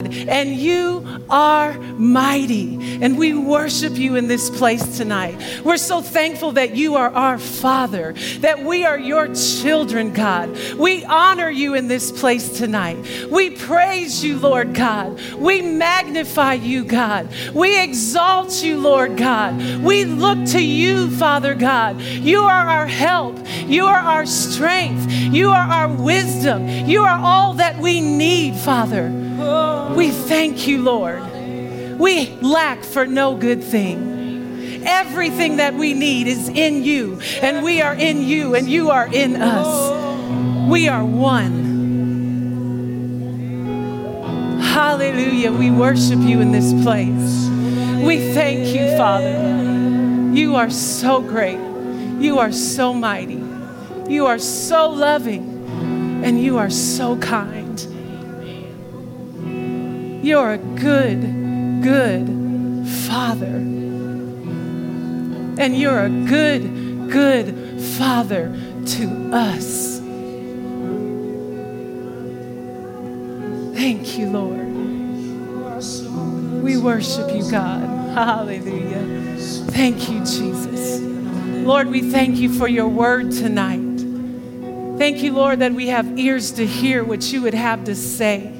and you are mighty. And we worship you in this place tonight. We're so thankful that you are our Father, that we are your children, God. We honor you in this place tonight. We praise you, Lord God. We magnify you, God. We exalt you, Lord God. We look to you, Father God. You are our help. You are our strength. You are our wisdom. You are all that we need, Father. We thank you, Lord. We lack for no good thing. Everything that we need is in you, and we are in you, and you are in us. We are one. Hallelujah. We worship you in this place. We thank you, Father. You are so great. You are so mighty. You are so loving, and you are so kind. You're a good, good Father. And you're a good, good Father to us. Thank you, Lord. We worship you, God. Hallelujah. Thank you, Jesus. Lord, we thank you for your word tonight. Thank you, Lord, that we have ears to hear what you would have to say.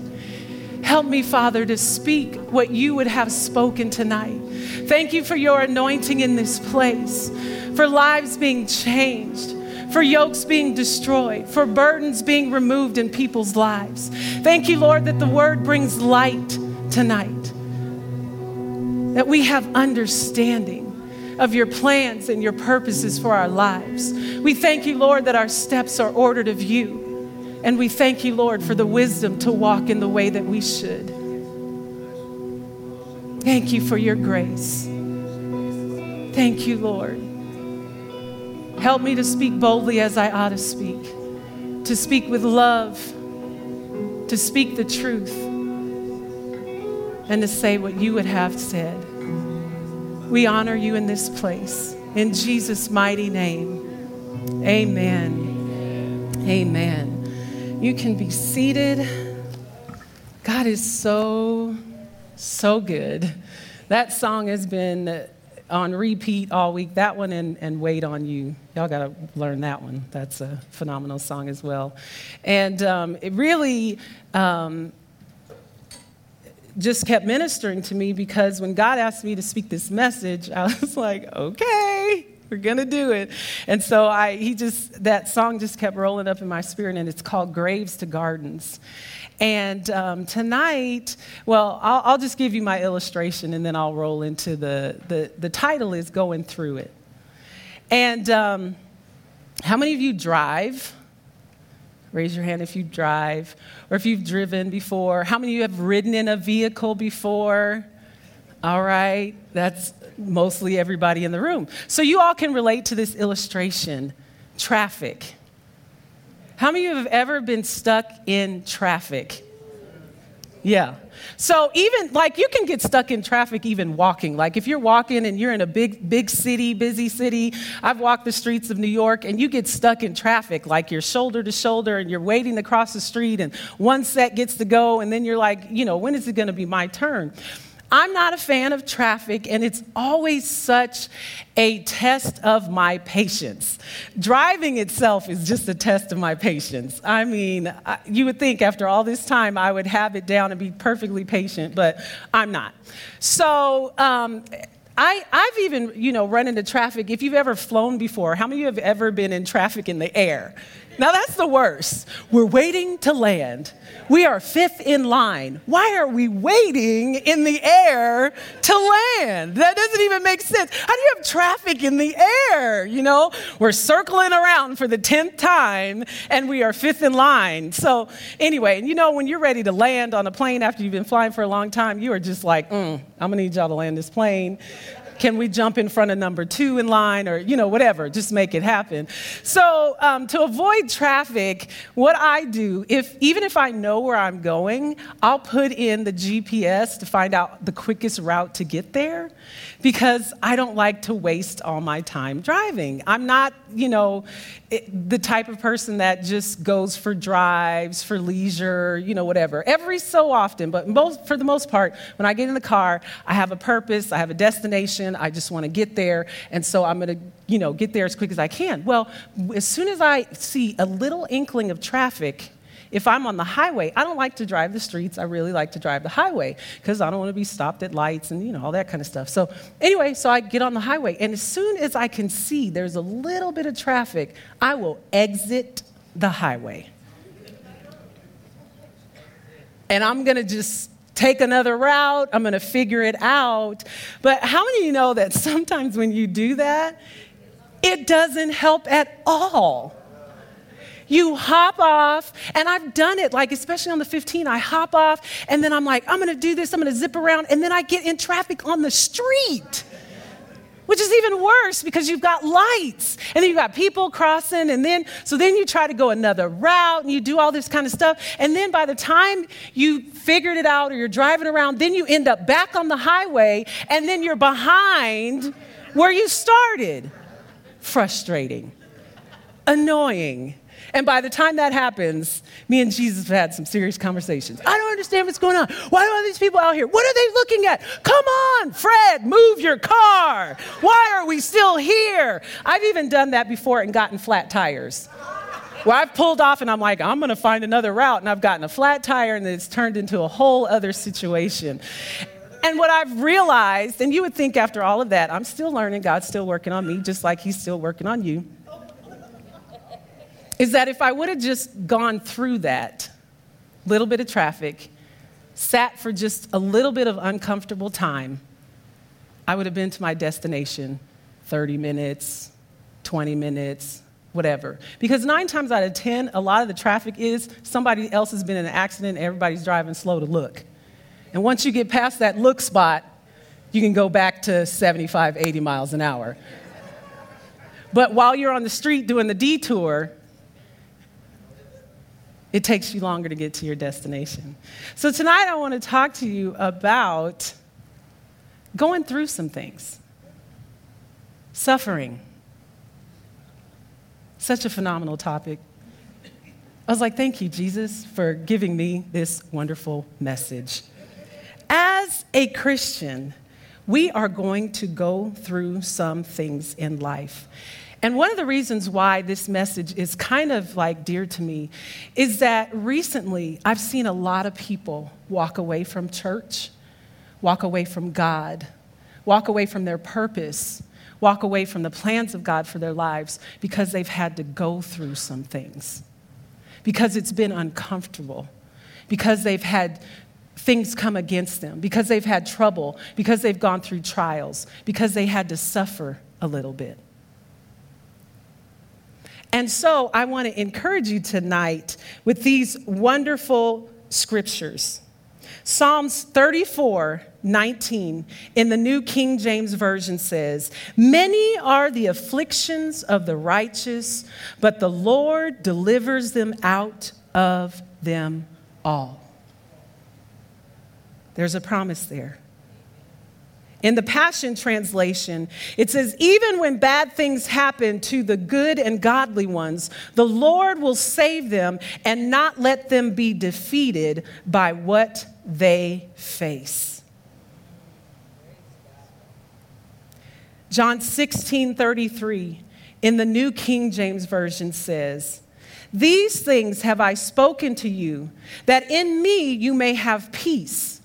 Help me, Father, to speak what you would have spoken tonight. Thank you for your anointing in this place, for lives being changed, for yokes being destroyed, for burdens being removed in people's lives. Thank you, Lord, that the word brings light tonight, that we have understanding of your plans and your purposes for our lives. We thank you, Lord, that our steps are ordered of you. And we thank you, Lord, for the wisdom to walk in the way that we should. Thank you for your grace. Thank you, Lord. Help me to speak boldly as I ought to speak, to speak with love, to speak the truth, and to say what you would have said. We honor you in this place. In Jesus' mighty name, amen. Amen. You can be seated. God is so, so good. That song has been on repeat all week. That one and, and Wait on You. Y'all got to learn that one. That's a phenomenal song as well. And um, it really um, just kept ministering to me because when God asked me to speak this message, I was like, okay. We're gonna do it. And so I, he just, that song just kept rolling up in my spirit, and it's called Graves to Gardens. And um, tonight, well, I'll, I'll, just give you my illustration and then I'll roll into the, the, the title is Going Through It. And um, how many of you drive? Raise your hand if you drive or if you've driven before. How many of you have ridden in a vehicle before? All right, that's mostly everybody in the room. So you all can relate to this illustration traffic. How many of you have ever been stuck in traffic? Yeah. So even like you can get stuck in traffic even walking. Like if you're walking and you're in a big big city, busy city. I've walked the streets of New York and you get stuck in traffic like you're shoulder to shoulder and you're waiting to cross the street and one set gets to go and then you're like, you know, when is it going to be my turn? I'm not a fan of traffic, and it's always such a test of my patience. Driving itself is just a test of my patience. I mean, you would think after all this time I would have it down and be perfectly patient, but I'm not. So, um, I, have even, you know, run into traffic. If you've ever flown before, how many of you have ever been in traffic in the air? Now that's the worst. We're waiting to land. We are fifth in line. Why are we waiting in the air to land? That doesn't even make sense. How do you have traffic in the air? You know, we're circling around for the 10th time and we are fifth in line. So, anyway, and you know, when you're ready to land on a plane after you've been flying for a long time, you are just like, mm, I'm gonna need y'all to land this plane. Can we jump in front of number two in line or, you know, whatever, just make it happen. So, um, to avoid traffic, what I do, if, even if I know where I'm going, I'll put in the GPS to find out the quickest route to get there because I don't like to waste all my time driving. I'm not, you know, the type of person that just goes for drives, for leisure, you know, whatever. Every so often, but most, for the most part, when I get in the car, I have a purpose, I have a destination, I just want to get there, and so I'm going to, you know, get there as quick as I can. Well, as soon as I see a little inkling of traffic, if I'm on the highway, I don't like to drive the streets. I really like to drive the highway because I don't want to be stopped at lights and you know all that kind of stuff. So anyway, so I get on the highway and as soon as I can see there's a little bit of traffic, I will exit the highway. And I'm going to just take another route. I'm going to figure it out. But how many of you know that sometimes when you do that, it doesn't help at all? You hop off, and I've done it, like especially on the 15, I hop off, and then I'm like, I'm gonna do this, I'm gonna zip around, and then I get in traffic on the street. Which is even worse because you've got lights and then you've got people crossing, and then so then you try to go another route and you do all this kind of stuff. And then by the time you figured it out or you're driving around, then you end up back on the highway and then you're behind where you started. Frustrating, annoying. And by the time that happens, me and Jesus have had some serious conversations. I don't understand what's going on. Why are these people out here? What are they looking at? Come on, Fred, move your car. Why are we still here? I've even done that before and gotten flat tires. Where I've pulled off and I'm like, I'm going to find another route, and I've gotten a flat tire, and it's turned into a whole other situation. And what I've realized, and you would think after all of that, I'm still learning, God's still working on me, just like He's still working on you is that if I would have just gone through that little bit of traffic, sat for just a little bit of uncomfortable time, I would have been to my destination 30 minutes, 20 minutes, whatever. Because nine times out of 10, a lot of the traffic is somebody else has been in an accident, everybody's driving slow to look. And once you get past that look spot, you can go back to 75, 80 miles an hour. But while you're on the street doing the detour, it takes you longer to get to your destination. So, tonight I want to talk to you about going through some things, suffering. Such a phenomenal topic. I was like, thank you, Jesus, for giving me this wonderful message. As a Christian, we are going to go through some things in life. And one of the reasons why this message is kind of like dear to me is that recently I've seen a lot of people walk away from church, walk away from God, walk away from their purpose, walk away from the plans of God for their lives because they've had to go through some things, because it's been uncomfortable, because they've had things come against them, because they've had trouble, because they've gone through trials, because they had to suffer a little bit. And so I want to encourage you tonight with these wonderful scriptures. Psalms 34, 19 in the New King James Version says, Many are the afflictions of the righteous, but the Lord delivers them out of them all. There's a promise there. In the Passion Translation, it says, Even when bad things happen to the good and godly ones, the Lord will save them and not let them be defeated by what they face. John 16 33 in the New King James Version says, These things have I spoken to you, that in me you may have peace.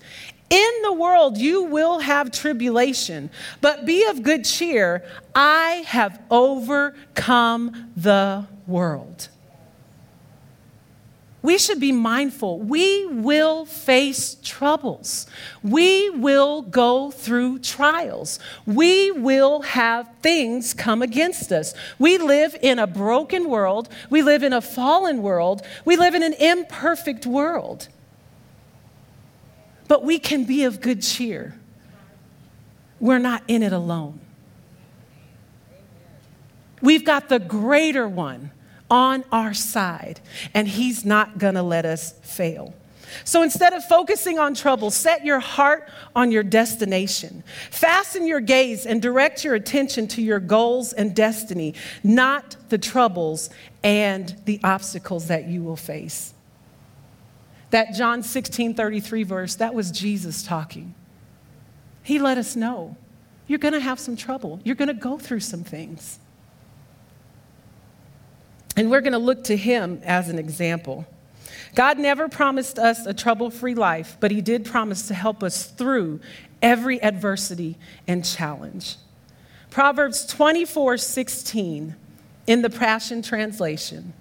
In the world you will have tribulation, but be of good cheer. I have overcome the world. We should be mindful. We will face troubles. We will go through trials. We will have things come against us. We live in a broken world. We live in a fallen world. We live in an imperfect world but we can be of good cheer. we're not in it alone. We've got the greater one on our side, and he's not gonna let us fail. So instead of focusing on trouble, set your heart on your destination. Fasten your gaze and direct your attention to your goals and destiny, not the troubles and the obstacles that you will face. That John 16 33 verse, that was Jesus talking. He let us know you're going to have some trouble, you're going to go through some things. And we're going to look to him as an example. God never promised us a trouble free life, but He did promise to help us through every adversity and challenge. Proverbs 24 16 in the Passion Translation.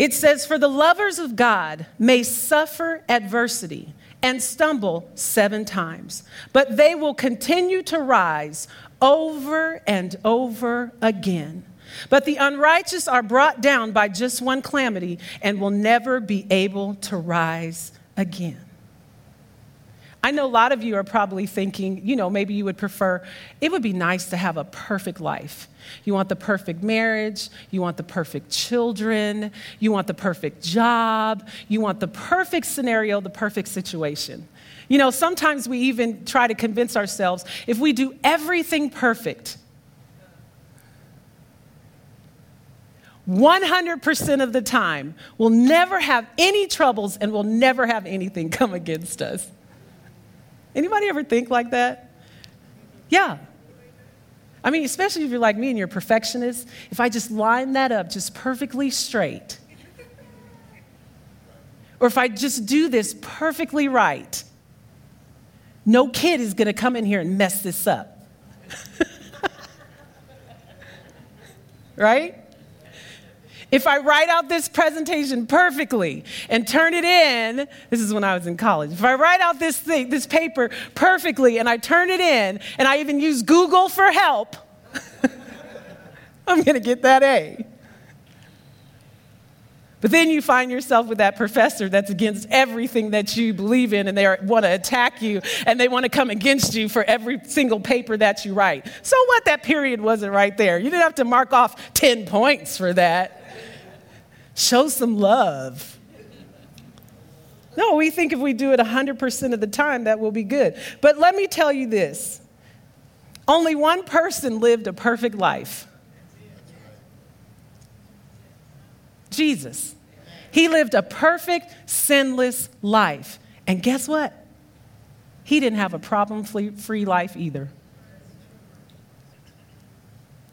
It says, For the lovers of God may suffer adversity and stumble seven times, but they will continue to rise over and over again. But the unrighteous are brought down by just one calamity and will never be able to rise again. I know a lot of you are probably thinking, you know, maybe you would prefer, it would be nice to have a perfect life. You want the perfect marriage, you want the perfect children, you want the perfect job, you want the perfect scenario, the perfect situation. You know, sometimes we even try to convince ourselves if we do everything perfect, 100% of the time, we'll never have any troubles and we'll never have anything come against us. Anybody ever think like that? Yeah. I mean, especially if you're like me and you're a perfectionist, if I just line that up just perfectly straight, or if I just do this perfectly right, no kid is going to come in here and mess this up. right? If I write out this presentation perfectly and turn it in, this is when I was in college. If I write out this thing, this paper perfectly and I turn it in and I even use Google for help, I'm going to get that A. But then you find yourself with that professor that's against everything that you believe in, and they want to attack you, and they want to come against you for every single paper that you write. So what? That period wasn't right there. You didn't have to mark off 10 points for that. Show some love. No, we think if we do it 100% of the time, that will be good. But let me tell you this only one person lived a perfect life Jesus. He lived a perfect, sinless life. And guess what? He didn't have a problem free life either.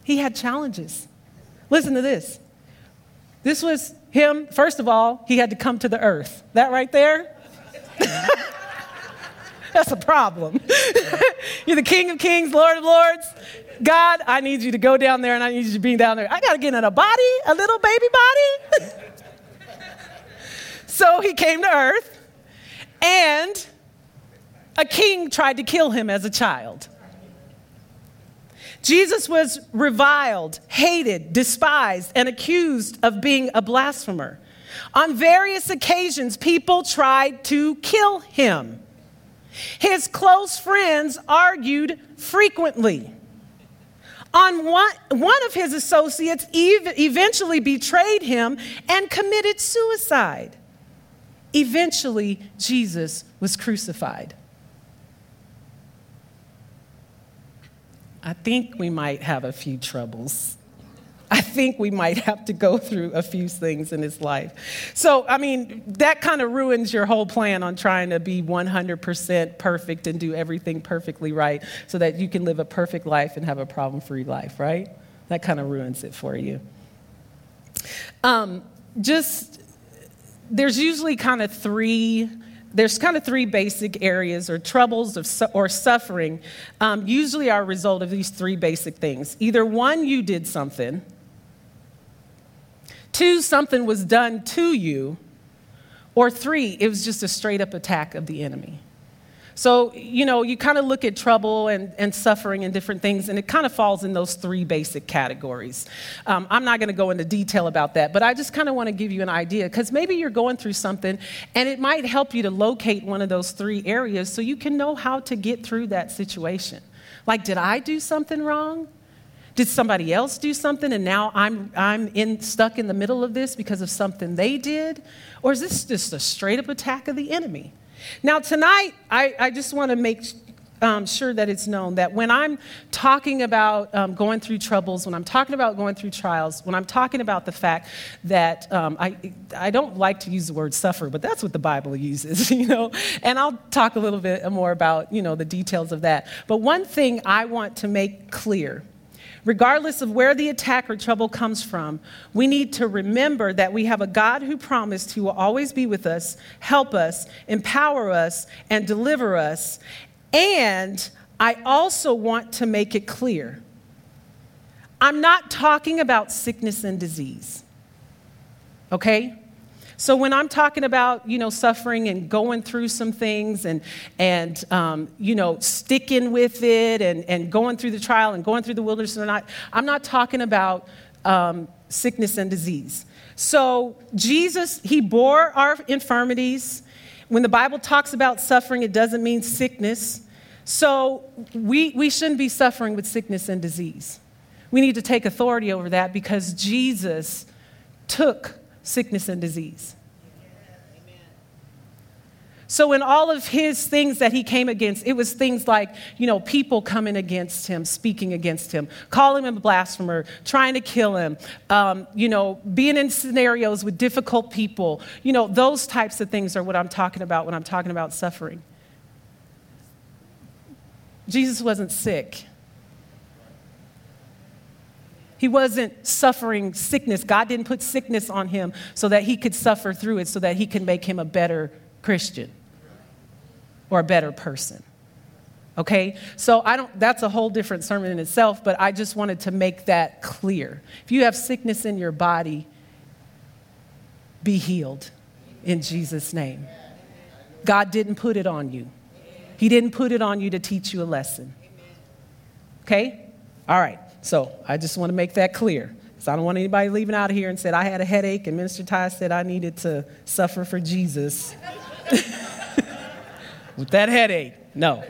He had challenges. Listen to this. This was him, first of all, he had to come to the earth. That right there? That's a problem. You're the King of Kings, Lord of Lords. God, I need you to go down there and I need you to be down there. I got to get in a body, a little baby body. so he came to earth and a king tried to kill him as a child. Jesus was reviled, hated, despised, and accused of being a blasphemer. On various occasions, people tried to kill him. His close friends argued frequently. On one, one of his associates ev- eventually betrayed him and committed suicide. Eventually, Jesus was crucified. I think we might have a few troubles. I think we might have to go through a few things in his life. So, I mean, that kind of ruins your whole plan on trying to be 100% perfect and do everything perfectly right so that you can live a perfect life and have a problem free life, right? That kind of ruins it for you. Um, just, there's usually kind of three there's kind of three basic areas or troubles of or suffering um, usually are a result of these three basic things. Either one you did something. Two something was done to you. Or three it was just a straight up attack of the enemy So, you know, you kind of look at trouble and, and suffering and different things, and it kind of falls in those three basic categories. Um, I'm not going to go into detail about that, but I just kind of want to give you an idea because maybe you're going through something and it might help you to locate one of those three areas so you can know how to get through that situation. Like, did I do something wrong? Did somebody else do something and now I'm, I'm in, stuck in the middle of this because of something they did? Or is this just a straight up attack of the enemy? Now, tonight, I, I just want to make um, sure that it's known that when I'm talking about um, going through troubles, when I'm talking about going through trials, when I'm talking about the fact that um, I, I don't like to use the word suffer, but that's what the Bible uses, you know, and I'll talk a little bit more about, you know, the details of that. But one thing I want to make clear Regardless of where the attack or trouble comes from, we need to remember that we have a God who promised he will always be with us, help us, empower us, and deliver us. And I also want to make it clear I'm not talking about sickness and disease. Okay? So when I'm talking about, you know, suffering and going through some things and, and um, you know, sticking with it and, and going through the trial and going through the wilderness not, I'm not talking about um, sickness and disease. So Jesus, he bore our infirmities. When the Bible talks about suffering, it doesn't mean sickness. So we, we shouldn't be suffering with sickness and disease. We need to take authority over that because Jesus took sickness and disease. So, in all of his things that he came against, it was things like, you know, people coming against him, speaking against him, calling him a blasphemer, trying to kill him, um, you know, being in scenarios with difficult people. You know, those types of things are what I'm talking about when I'm talking about suffering. Jesus wasn't sick. He wasn't suffering sickness. God didn't put sickness on him so that he could suffer through it, so that he can make him a better Christian or a better person. Okay? So I don't that's a whole different sermon in itself, but I just wanted to make that clear. If you have sickness in your body, be healed in Jesus name. God didn't put it on you. He didn't put it on you to teach you a lesson. Okay? All right. So I just want to make that clear. So I don't want anybody leaving out here and said I had a headache and Minister Ty said I needed to suffer for Jesus. With that headache. No.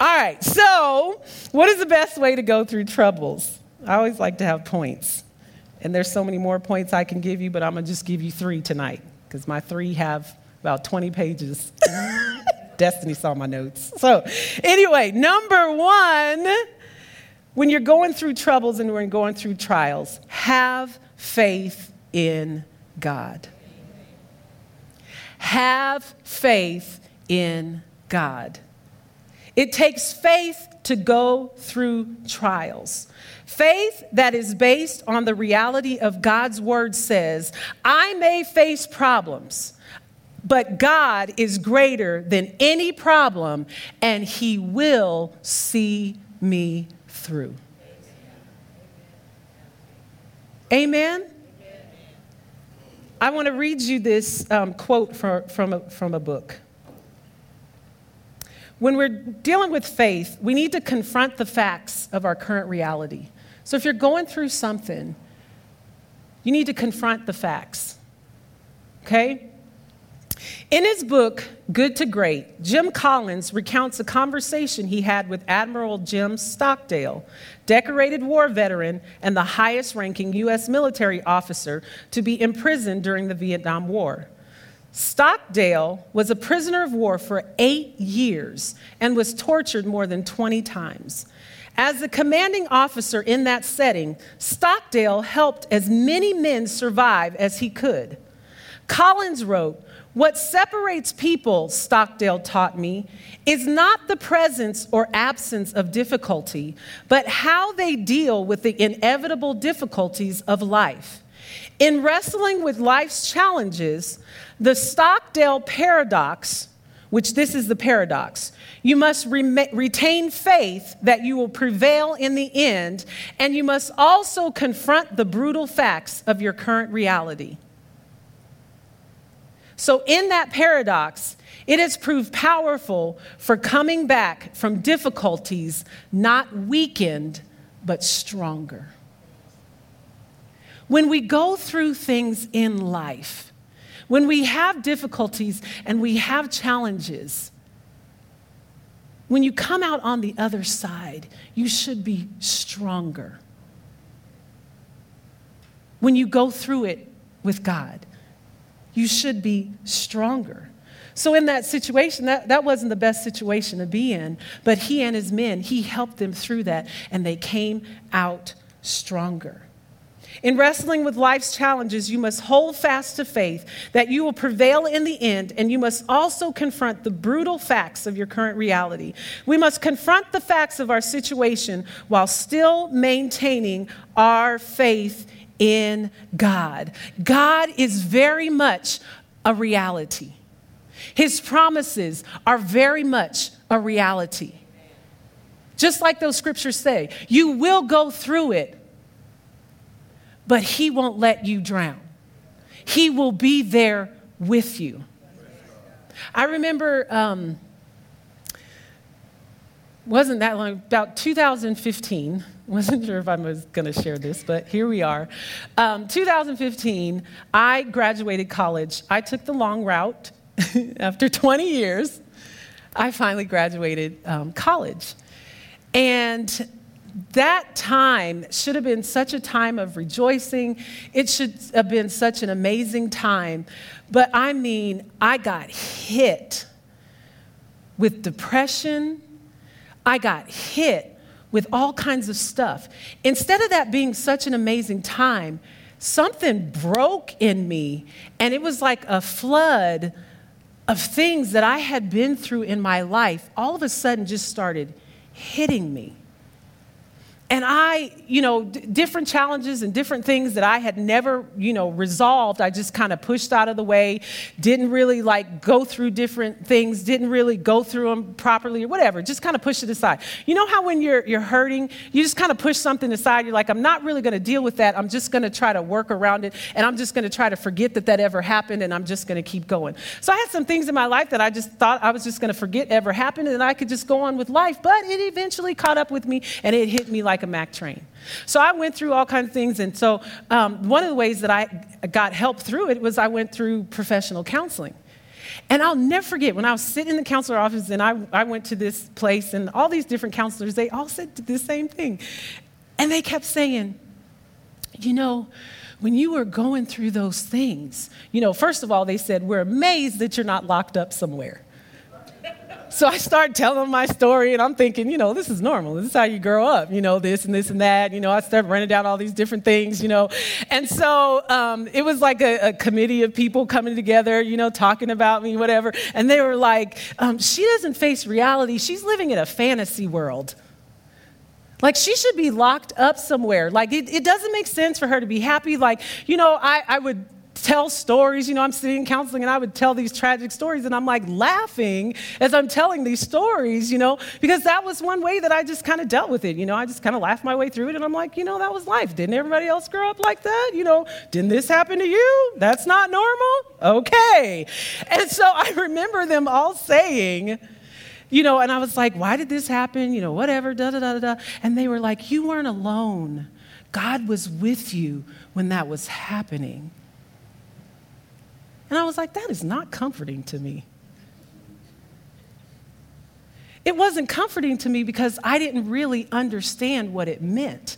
All right. So, what is the best way to go through troubles? I always like to have points. And there's so many more points I can give you, but I'm going to just give you three tonight because my three have about 20 pages. Destiny saw my notes. So, anyway, number one when you're going through troubles and when going through trials, have faith in God. Have faith in God. It takes faith to go through trials. Faith that is based on the reality of God's word says, I may face problems, but God is greater than any problem, and He will see me through. Amen? I want to read you this um, quote from, from, a, from a book. When we're dealing with faith, we need to confront the facts of our current reality. So if you're going through something, you need to confront the facts. Okay? In his book, Good to Great, Jim Collins recounts a conversation he had with Admiral Jim Stockdale, decorated war veteran and the highest ranking U.S. military officer to be imprisoned during the Vietnam War. Stockdale was a prisoner of war for eight years and was tortured more than 20 times. As the commanding officer in that setting, Stockdale helped as many men survive as he could. Collins wrote, what separates people, Stockdale taught me, is not the presence or absence of difficulty, but how they deal with the inevitable difficulties of life. In wrestling with life's challenges, the Stockdale paradox, which this is the paradox, you must re- retain faith that you will prevail in the end, and you must also confront the brutal facts of your current reality. So, in that paradox, it has proved powerful for coming back from difficulties, not weakened, but stronger. When we go through things in life, when we have difficulties and we have challenges, when you come out on the other side, you should be stronger. When you go through it with God, you should be stronger. So, in that situation, that, that wasn't the best situation to be in, but he and his men, he helped them through that, and they came out stronger. In wrestling with life's challenges, you must hold fast to faith that you will prevail in the end, and you must also confront the brutal facts of your current reality. We must confront the facts of our situation while still maintaining our faith in God. God is very much a reality, His promises are very much a reality. Just like those scriptures say, you will go through it but He won't let you drown. He will be there with you. I remember, um, wasn't that long, about 2015. Wasn't sure if I was going to share this, but here we are. Um, 2015, I graduated college. I took the long route. After 20 years, I finally graduated um, college. And that time should have been such a time of rejoicing. It should have been such an amazing time. But I mean, I got hit with depression. I got hit with all kinds of stuff. Instead of that being such an amazing time, something broke in me, and it was like a flood of things that I had been through in my life all of a sudden just started hitting me. And I, you know, d- different challenges and different things that I had never, you know, resolved, I just kind of pushed out of the way, didn't really like go through different things, didn't really go through them properly or whatever, just kind of pushed it aside. You know how when you're, you're hurting, you just kind of push something aside, you're like, I'm not really going to deal with that, I'm just going to try to work around it, and I'm just going to try to forget that that ever happened, and I'm just going to keep going. So I had some things in my life that I just thought I was just going to forget ever happened, and I could just go on with life, but it eventually caught up with me, and it hit me like like a Mack train. So I went through all kinds of things. And so um, one of the ways that I got help through it was I went through professional counseling. And I'll never forget when I was sitting in the counselor office and I, I went to this place, and all these different counselors, they all said the same thing. And they kept saying, you know, when you were going through those things, you know, first of all, they said, we're amazed that you're not locked up somewhere. So I start telling my story, and I'm thinking, you know, this is normal. This is how you grow up, you know, this and this and that. You know, I start running down all these different things, you know. And so um, it was like a, a, committee of people coming together, you know, talking about me, whatever. And they were like, um, she doesn't face reality, she's living in a fantasy world. Like, she should be locked up somewhere. Like, it, it doesn't make sense for her to be happy. Like, you know, I, I would tell stories. You know, I'm sitting in counseling and I would tell these tragic stories, and I'm like laughing as I'm telling these stories, you know, because that was one way that I just kind of dealt with it. You know, I just kind of laughed my way through it, and I'm like, you know, that was life. Didn't everybody else grow up like that? You know, didn't this happen to you? That's not normal? Okay. And so I remember them all saying, you know, and I was like, why did this happen? You know, whatever, da da da da. And they were like, you weren't alone. God was with you when that was happening. And I was like, that is not comforting to me. It wasn't comforting to me because I didn't really understand what it meant.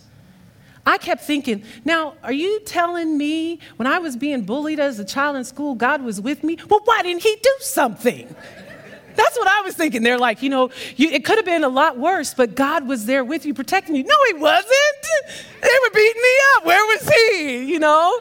I kept thinking, now, are you telling me when I was being bullied as a child in school, God was with me? Well, why didn't He do something? That's what I was thinking. They're like, you know, you, it could have been a lot worse, but God was there with you, protecting you. No, He wasn't. They were beating me up. Where was He? You know?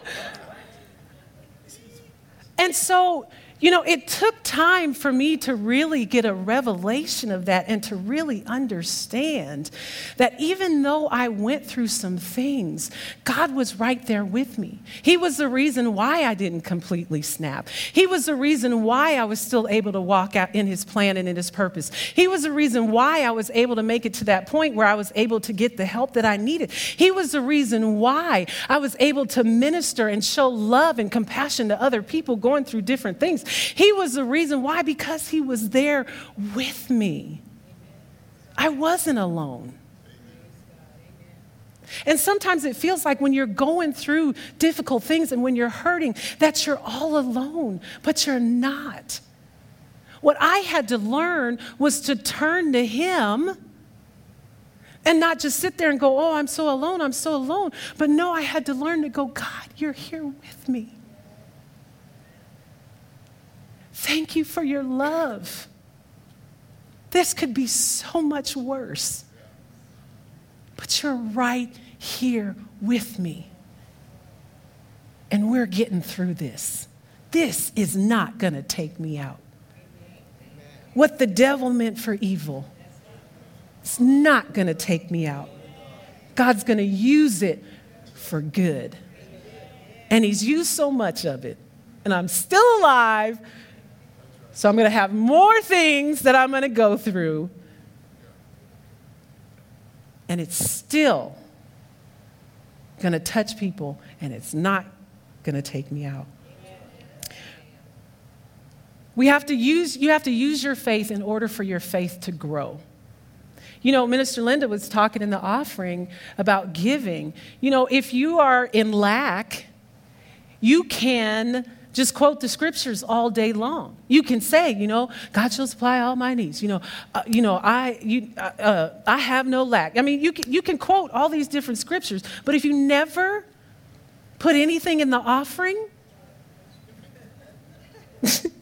And so, you know, it took time for me to really get a revelation of that and to really understand that even though I went through some things, God was right there with me. He was the reason why I didn't completely snap. He was the reason why I was still able to walk out in His plan and in His purpose. He was the reason why I was able to make it to that point where I was able to get the help that I needed. He was the reason why I was able to minister and show love and compassion to other people going through different things. He was the reason why, because He was there with me. I wasn't alone. And sometimes it feels like when you're going through difficult things and when you're hurting, that you're all alone, but you're not. What I had to learn was to turn to Him and not just sit there and go, Oh, I'm so alone, I'm so alone. But no, I had to learn to go, God, you're here with me. Thank you for your love. This could be so much worse. But you're right here with me. And we're getting through this. This is not going to take me out. What the devil meant for evil, it's not going to take me out. God's going to use it for good. And He's used so much of it. And I'm still alive. So I'm going to have more things that I'm going to go through. And it's still going to touch people, and it's not going to take me out. We have to use, you have to use your faith in order for your faith to grow. You know, Minister Linda was talking in the offering about giving. You know, if you are in lack, you can just quote the scriptures all day long. You can say, you know, God shall supply all my needs. You know, uh, you know, I, you, uh, uh, I have no lack. I mean, you can, you can quote all these different scriptures, but if you never put anything in the offering,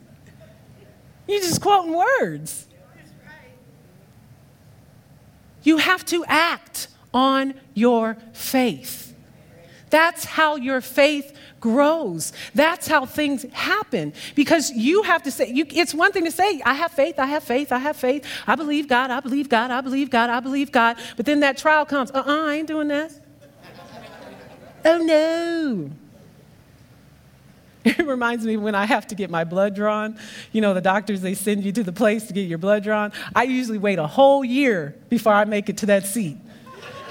You're just quoting words. You have to act on your faith. That's how your faith grows. That's how things happen. Because you have to say, you, it's one thing to say, I have faith, I have faith, I have faith, I believe God, I believe God, I believe God, I believe God. But then that trial comes, uh uh-uh, uh I ain't doing that. oh no. It reminds me when I have to get my blood drawn. You know, the doctors, they send you to the place to get your blood drawn. I usually wait a whole year before I make it to that seat.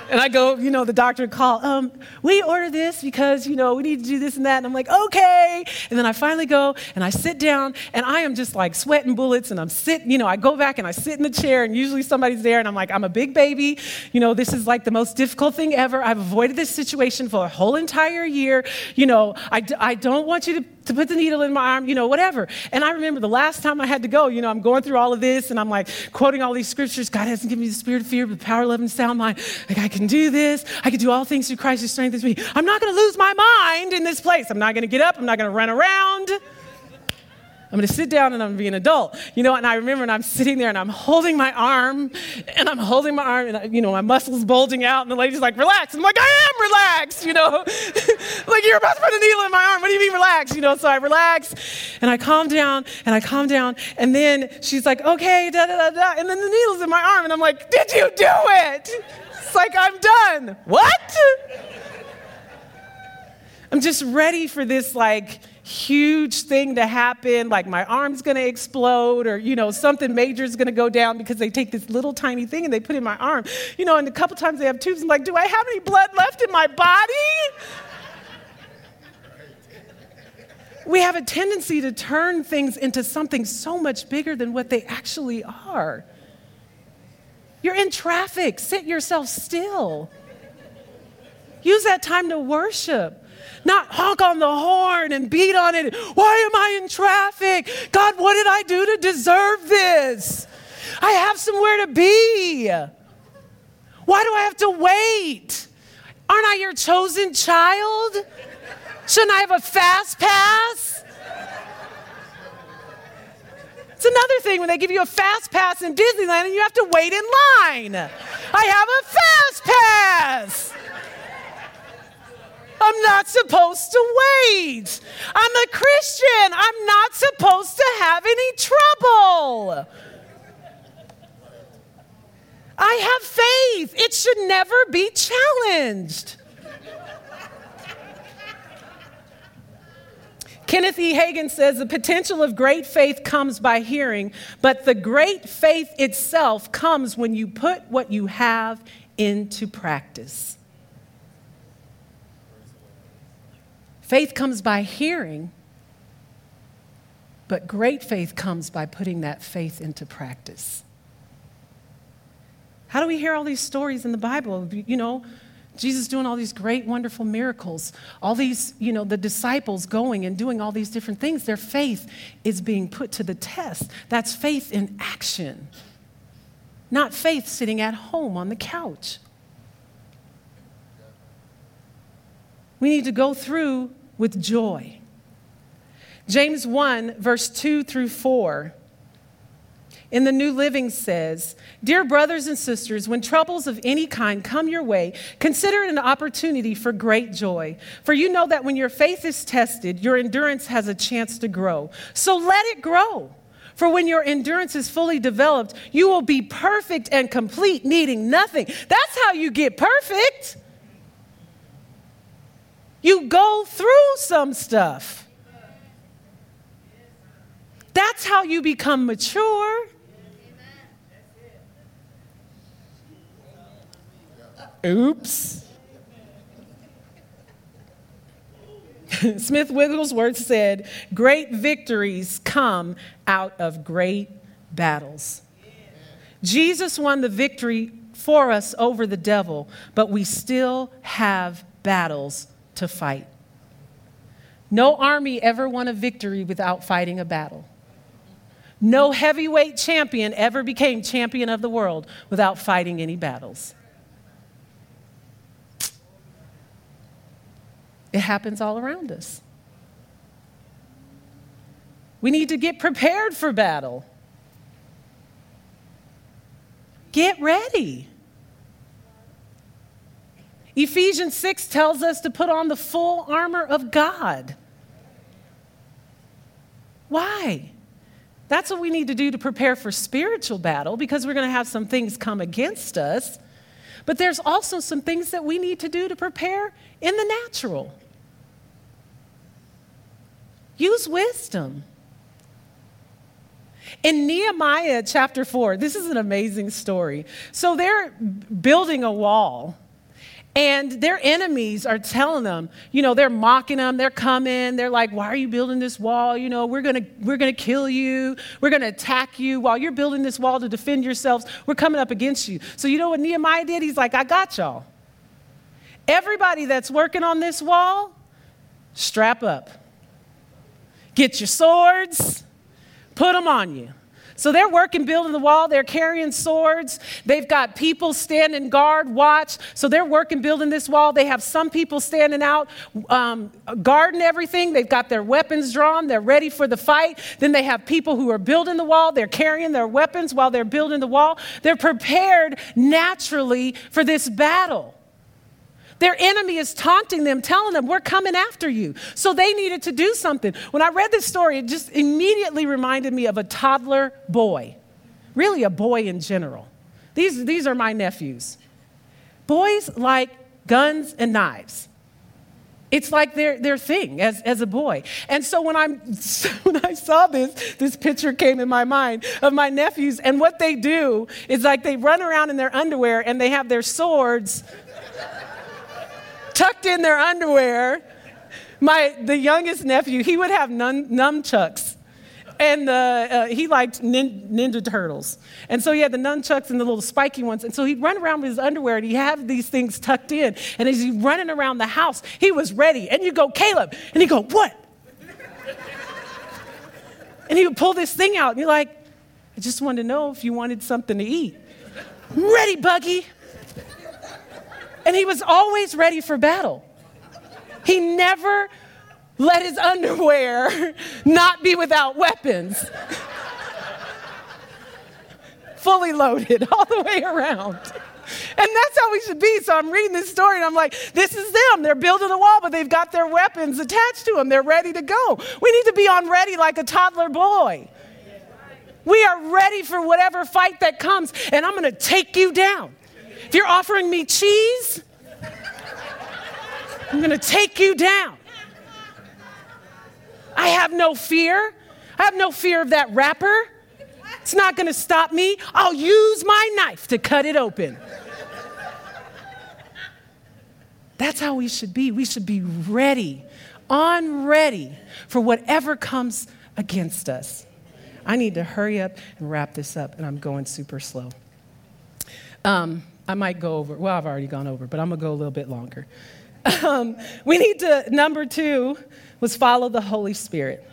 And I go, you know, the doctor would call, um, we order this because, you know, we need to do this and that. And I'm like, okay. And then I finally go and I sit down and I am just like sweating bullets and I'm sitting, you know, I go back and I sit in the chair and usually somebody's there and I'm like, I'm a big baby. You know, this is like the most difficult thing ever. I've avoided this situation for a whole entire year. You know, I, I don't want you to to put the needle in my arm, you know, whatever. And I remember the last time I had to go, you know, I'm going through all of this and I'm like quoting all these scriptures. God hasn't given me the spirit of fear, but power, love, and sound mind. Like, I can do this. I can do all things through Christ who strengthens me. I'm not going to lose my mind in this place. I'm not going to get up. I'm not going to run around. I'm going to sit down and I'm going to be an adult. You know, and I remember and I'm sitting there and I'm holding my arm and I'm holding my arm and, I, you know, my muscles bulging out and the lady's like, relax. I'm like, I am relaxed, you know. like, you're about to put a needle in my arm. What do you mean relax? You know, so I relax and I calm down and I calm down. And then she's like, okay, da da da da. And then the needle's in my arm and I'm like, did you do it? It's like, I'm done. What? I'm just ready for this, like, huge thing to happen, like my arm's gonna explode, or you know, something major is gonna go down because they take this little tiny thing and they put it in my arm. You know, and a couple times they have tubes, I'm like, do I have any blood left in my body? we have a tendency to turn things into something so much bigger than what they actually are. You're in traffic, sit yourself still. Use that time to worship not honk on the horn and beat on it. Why am I in traffic? God, what did I do to deserve this? I have somewhere to be. Why do I have to wait? Aren't I your chosen child? Shouldn't I have a fast pass? It's another thing when they give you a fast pass in Disneyland and you have to wait in line. I have a fast pass. I'm not supposed to wait. I'm a Christian. I'm not supposed to have any trouble. I have faith. It should never be challenged. Kenneth E. Hagin says the potential of great faith comes by hearing, but the great faith itself comes when you put what you have into practice. Faith comes by hearing, But great faith comes by putting that faith into practice. How do we hear all these stories in the Bible? You know, Jesus doing all these great, wonderful miracles, all these, you know, the disciples going and doing all these different things. Their faith is being put to the test. That's faith in action, not faith sitting at home on the couch. We need to go through with joy. James 1, verse 2 through 4 in the New Living says, Dear brothers and sisters, when troubles of any kind come your way, consider it an opportunity for great joy. For you know that when your faith is tested, your endurance has a chance to grow. So let it grow. For when your endurance is fully developed, you will be perfect and complete, needing nothing. That's how you get perfect. You go through some stuff. That's how you become mature. Oops. Smith Wigglesworth said, Great victories come out of great battles. Jesus won the victory for us over the devil, but we still have battles to fight. No army ever won a victory without fighting a battle. No heavyweight champion ever became champion of the world without fighting any battles. It happens all around us. We need to get prepared for battle. Get ready. Ephesians 6 tells us to put on the full armor of God. Why? That's what we need to do to prepare for spiritual battle because we're going to have some things come against us. But there's also some things that we need to do to prepare in the natural. Use wisdom. In Nehemiah chapter 4, this is an amazing story. So they're building a wall. And their enemies are telling them, you know, they're mocking them. They're coming. They're like, why are you building this wall? You know, we're to we're to kill you. We're to attack you while you're building this wall to defend yourselves. We're coming up against you. So, you know what Nehemiah did? He's like, I got y'all. Everybody that's working on this wall, strap up. Get your swords, put them on you. So they're working, building the wall. They're carrying swords. They've got people standing guard, watch. So they're working, building this wall. They have some people standing out, um, guarding everything. They've got their weapons drawn. They're ready for the fight. Then they have people who are building the wall. They're carrying their weapons while they're building the wall. They're prepared naturally for this battle. Their enemy is taunting them, telling them, We're coming after you. So they needed to do something. When I read this story, it just immediately reminded me of a toddler boy, really, a boy in general. These, these are my nephews. Boys like guns and knives. It's like their, their thing as, as a boy. And so when, I'm, when I saw this, this picture came in my mind of my nephews. And what they do is like they run around in their underwear and they have their swords tucked in their underwear. My, the youngest nephew, he would have nun, nunchucks. And uh, uh, he liked nin, Ninja Turtles. And so he had the nunchucks and the little spiky ones. And so he'd run around with his underwear and he'd have these things tucked in. And as he's running around the house, he was ready. And you go, Caleb. And he'd go, What? and he would pull this thing out. And you're like, I just wanted to know if you wanted something to eat. Ready, Buggy. And he was always ready for battle. He never let his underwear not be without weapons. Fully loaded all the way around. And that's how we should be. So I'm reading this story and I'm like, this is them. They're building a wall, but they've got their weapons attached to them. They're ready to go. We need to be on ready like a toddler boy. We are ready for whatever fight that comes, and I'm going to take you down. If you're offering me cheese, I'm going to take you down. I have no fear. I have no fear of that wrapper. It's not going to stop me. I'll use my knife to cut it open. That's how we should be. We should be ready, on ready for whatever comes against us. I need to hurry up and wrap this up, and I'm going super slow. Um, I might go over, well, I've already gone over, but I'm going to go a little bit longer. Um, we need to, number two was follow the Holy Spirit.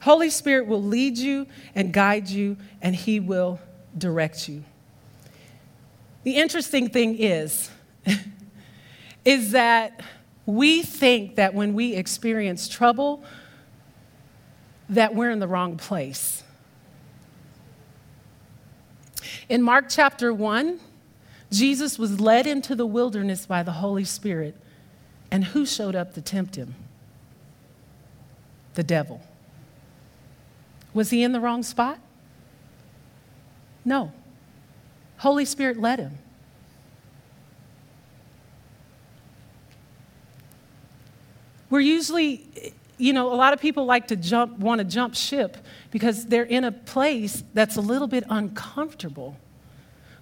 Holy Spirit will lead you and guide you, and He will direct you. The interesting thing is, is that we think that when we experience trouble, that we're in the wrong place. In Mark chapter 1, Jesus was led into the wilderness by the Holy Spirit. And who showed up to tempt him? The devil. Was he in the wrong spot? No. Holy Spirit led him. We're usually, you know, a lot of people like to jump, want to jump ship because they're in a place that's a little bit uncomfortable.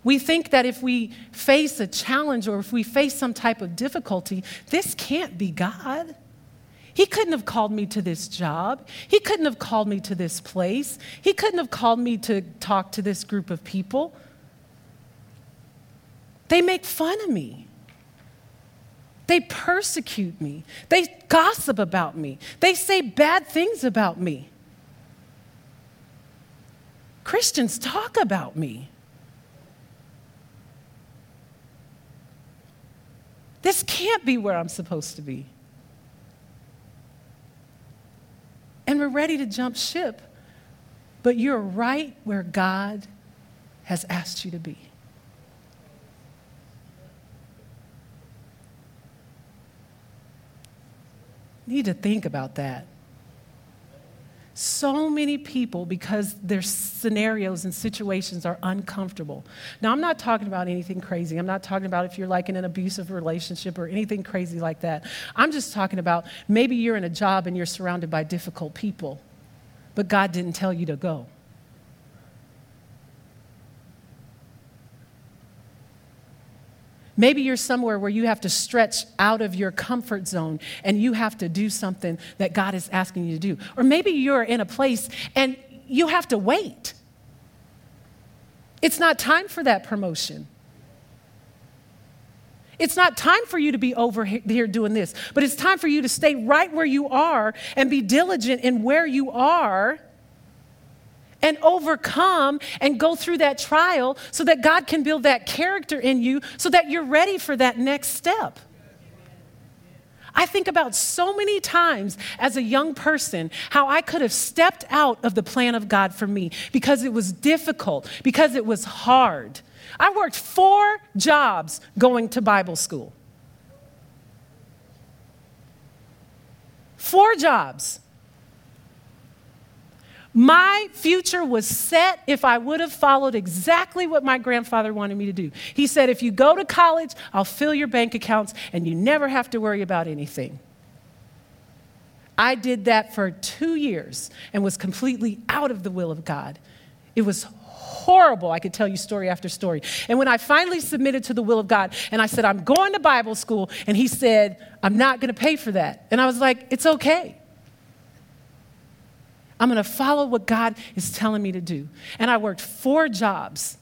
We think that if we face a challenge or if we face some type of difficulty, this can't be God. He couldn't have called me to this job. He couldn't have called me to this place. He couldn't have called me to talk to this group of people. They make fun of me. They persecute me. They gossip about me. They say bad things about me. Christians talk about me. This can't be where I'm supposed to be. And we're ready to jump ship, but you're right where God has asked you to be. Need to think about that. So many people, because their scenarios and situations are uncomfortable. Now, I'm not talking about anything crazy. I'm not talking about if you're like in an abusive relationship or anything crazy like that. I'm just talking about maybe you're in a job and you're surrounded by difficult people, but God didn't tell you to go. Maybe you're somewhere where you have to stretch out of your comfort zone and you have to do something that God is asking you to do. Or maybe you're in a place and you have to wait. It's not time for that promotion. It's not time for you to be over here doing this, but it's time for you to stay right where you are and be diligent in where you are and overcome and go through that trial so that God can build that character in you so that you're ready for that next step. I think about so many times as a young person how I could have stepped out of the plan of God for me because it was difficult, because it was hard. I worked four jobs going to Bible school. Four jobs. My future was set if I would have followed exactly what my grandfather wanted me to do. He said, If you go to college, I'll fill your bank accounts and you never have to worry about anything. I did that for two years and was completely out of the will of God. It was horrible. I could tell you story after story. And when I finally submitted to the will of God and I said, I'm going to Bible school, and he said, I'm not going to pay for that. And I was like, It's okay. I'm going to follow what God is telling me to do. And I worked four jobs.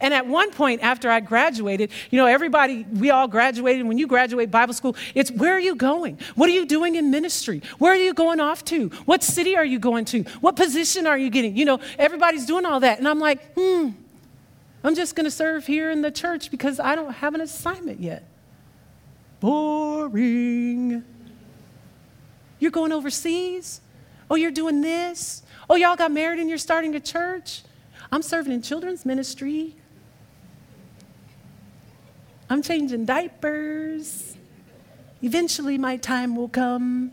And at one point after I graduated, you know, everybody, we all graduated. When you graduate Bible school, it's where are you going? What are you doing in ministry? Where are you going off to? What city are you going to? What position are you getting? You know, everybody's doing all that. And I'm like, hmm, I'm just going to serve here in the church because I don't have an assignment yet. Boring. You're going overseas? Oh, you're doing this? Oh, y'all got married and you're starting a church? I'm serving in children's ministry. I'm changing diapers. Eventually, my time will come.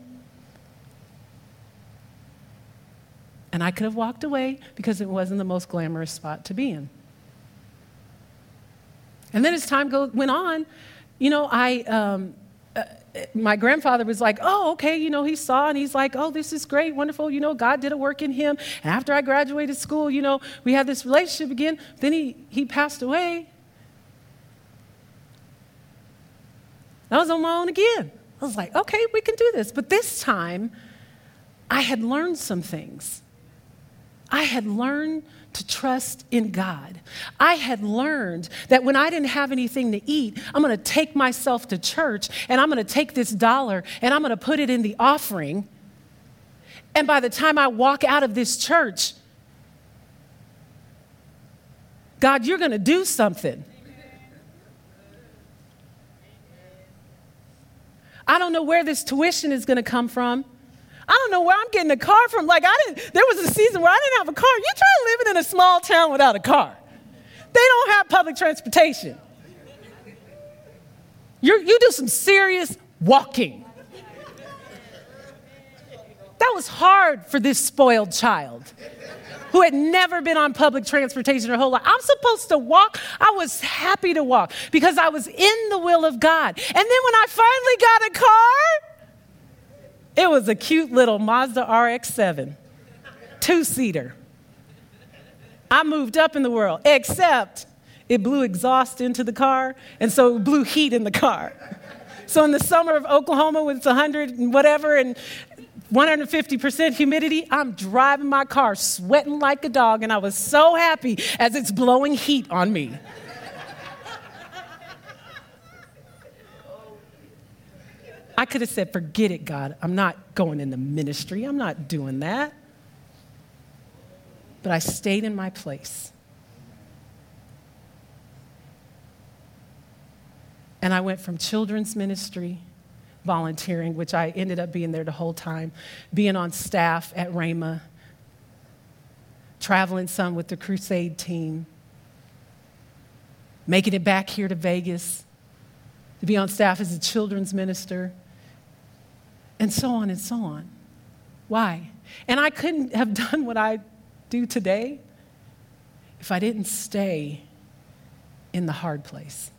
And I could have walked away because it wasn't the most glamorous spot to be in. And then as time go, went on, you know, I, um, my grandfather was like, oh, okay, you know, he saw and he's like, oh, this is great, wonderful, you know, God did a work in him. And after I graduated school, you know, we had this relationship again. Then he, he passed away. I was on my own again. I was like, okay, we can do this. But this time, I had learned some things. I had learned to trust in God. I had learned that when I didn't have anything to eat, I'm going to take myself to church and I'm going to take this dollar and I'm going to put it in the offering. And by the time I walk out of this church, God, you're going to do something. I don't know where this tuition is going to come from. I don't know where I'm getting a car from. Like, I didn't, there was a season where I didn't have a car. You try living in a small town without a car. They don't have public transportation. you you do some serious walking. That was hard for this spoiled child who had never been on public transportation her whole life. I'm supposed to walk. I was happy to walk because I was in the will of God. And then when I finally got a car, it was a cute little Mazda RX 7, two seater. I moved up in the world, except it blew exhaust into the car, and so it blew heat in the car. So in the summer of Oklahoma, when it's 100 and whatever, and 150% humidity, I'm driving my car sweating like a dog, and I was so happy as it's blowing heat on me. I could have said, Forget it, God. I'm not going in the ministry. I'm not doing that. But I stayed in my place. And I went from children's ministry, volunteering, which I ended up being there the whole time, being on staff at Rhema, traveling some with the crusade team, making it back here to Vegas, to be on staff as a children's minister, and so on and so on. Why? And I couldn't have done what I do today if I didn't stay in the hard place.